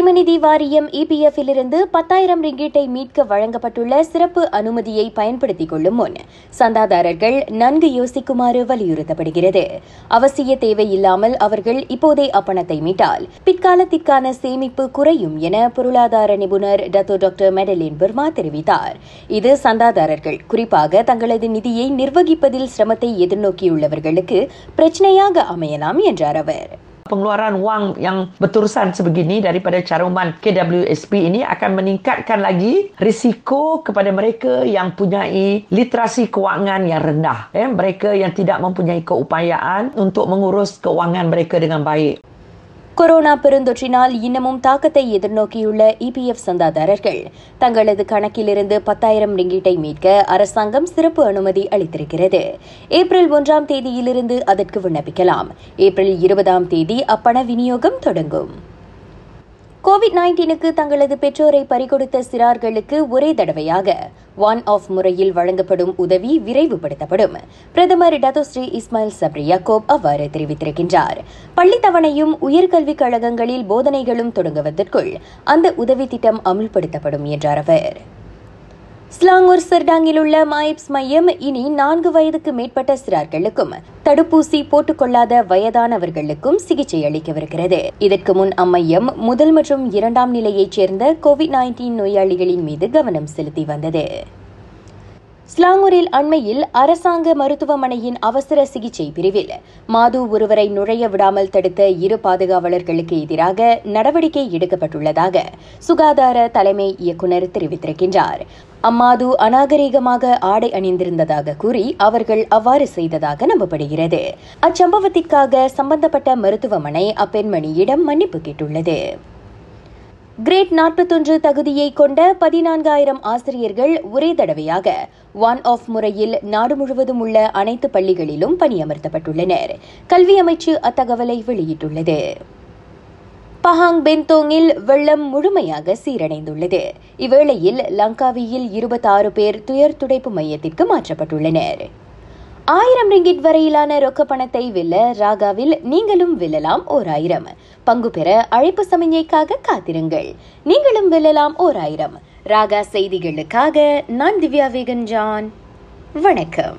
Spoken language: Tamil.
சேமநிதி வாரியம் இபிஎஃப்பிலிருந்து பத்தாயிரம் ரிங்கீட்டை மீட்க வழங்கப்பட்டுள்ள சிறப்பு அனுமதியை பயன்படுத்திக் கொள்ளும் முன் சந்தாதாரர்கள் நன்கு யோசிக்குமாறு வலியுறுத்தப்படுகிறது. அவசிய தேவையில்லாமல் அவர்கள் இப்போதே அப்பணத்தை மீட்டால் பிற்காலத்திற்கான சேமிப்பு குறையும் என பொருளாதார நிபுணர் டத்தோ டாக்டர் மெடலின் பர்மா தெரிவித்தார். இது சந்தாதாரர்கள் குறிப்பாக தங்களது நிதியை நிர்வகிப்பதில் சிரமத்தை எதிர்நோக்கியுள்ளவர்களுக்கு பிரச்சனையாக அமையலாம் என்றார் அவர். Pengeluaran wang yang berterusan sebegini daripada caruman KWSP ini akan meningkatkan lagi risiko kepada mereka yang punyai literasi kewangan yang rendah. Eh, mereka yang tidak mempunyai keupayaan untuk mengurus kewangan mereka dengan baik. Corona பெருந்தொற்றினால் இன்னமும் தாக்கத்தை எதிர்நோக்கியுள்ள இபிஎஃப் சந்தாதாரர்கள். தங்களது கணக்கிலிருந்து பத்தாயிரம் ரிங்கீட்டை மீட்க அரசாங்கம் சிறப்பு அனுமதி அளித்திருக்கிறது. ஏப்ரல் ஒன்றாம் தேதியிலிருந்து அதற்கு விண்ணப்பிக்கலாம். ஏப்ரல் இருபதாம் தேதி அப்பண விநியோகம் தொடங்கும். கோவிட் நைன்டீனுக்கு தங்களது பெற்றோரை பறிகொடுத்த சிறார்களுக்கு ஒரே தடவையாக ஒன் ஆஃப் முறையில் வழங்கப்படும் உதவி விரைவுபடுத்தப்படும். பிரதமர் டதோஸ்ரீ இஸ்மாயில் சப்ரி யாக்கோப் அவ்வாறு தெரிவித்திருக்கின்றார். பள்ளித் தவணையும் உயர்கல்விக் கழகங்களில் போதனைகளும் தொடங்குவதற்குள் அந்த உதவி திட்டம் அமுல்படுத்தப்படும் என்றார் அவர். ஸ்லாங்கூர் சர்டாங்கில் உள்ள மாயிப்ஸ் மையம் இனி நான்கு வயதுக்கு மேற்பட்ட சிறார்களுக்கும் தடுப்பூசி போட்டுக்கொள்ளாத வயதானவர்களுக்கும் சிகிச்சை அளிக்கவிருக்கிறது இதற்கு முன் அம்மையம் முதல் மற்றும் இரண்டாம் நிலையைச் சேர்ந்த கோவிட் நைன்டீன் நோயாளிகளின் மீது கவனம் செலுத்தி வந்தது. ஸ்லாங்கூரில் அண்மையில் அரசாங்க மருத்துவமனையின் அவசர சிகிச்சை பிரிவில். மாது ஒருவரை நுழைய விடாமல் தடுத்த இரு பாதுகாவலர்களுக்கு எதிராக நடவடிக்கை எடுக்கப்பட்டுள்ளதாக சுகாதார தலைமை இயக்குநர் தெரிவித்திருக்கின்றார். அம்மாது அநாகரிகமாக ஆடை அணிந்திருந்ததாக கூறி அவர்கள் அவ்வாறு செய்ததாக நம்பப்படுகிறது. அச்சம்பவத்திற்காக சம்பந்தப்பட்ட மருத்துவமனை அப்பெண்மணியிடம் மன்னிப்பு கேட்டுள்ளது. கிரேட் நாற்பத்தொன்று தகுதியை கொண்ட பதினான்காயிரம் ஆசிரியர்கள் ஒரே தடவையாக ஒன் ஆஃப் முறையில் நாடு முழுவதும் உள்ள அனைத்து பள்ளிகளிலும் பணியமர்த்தப்பட்டுள்ளனர். கல்வி அமைச்சு அத்தகவலை வெளியிட்டுள்ளது. பஹாங் பென்தோங்கில் வெள்ளம் முழுமையாக சீரடைந்துள்ளது. இவ்வேளையில் லங்காவியில் இருபத்தாறு பேர் துயர் துடைப்பு மையத்திற்கு மாற்றப்பட்டுள்ளனர். ஆயிரம் ரிங்கிட் வரையிலான ரொக்க பணத்தை வெல்ல ராகாவில் நீங்களும் வெல்லலாம் ஓர் ஆயிரம் பங்கு பெற அழைப்பு சமிஞ்சைக்காக காத்திருங்கள். நீங்களும் வெல்லலாம் ஓர் ஆயிரம் ராகா செய்திகளுக்காக நான் திவ்யா வேகன் ஜான் வணக்கம்.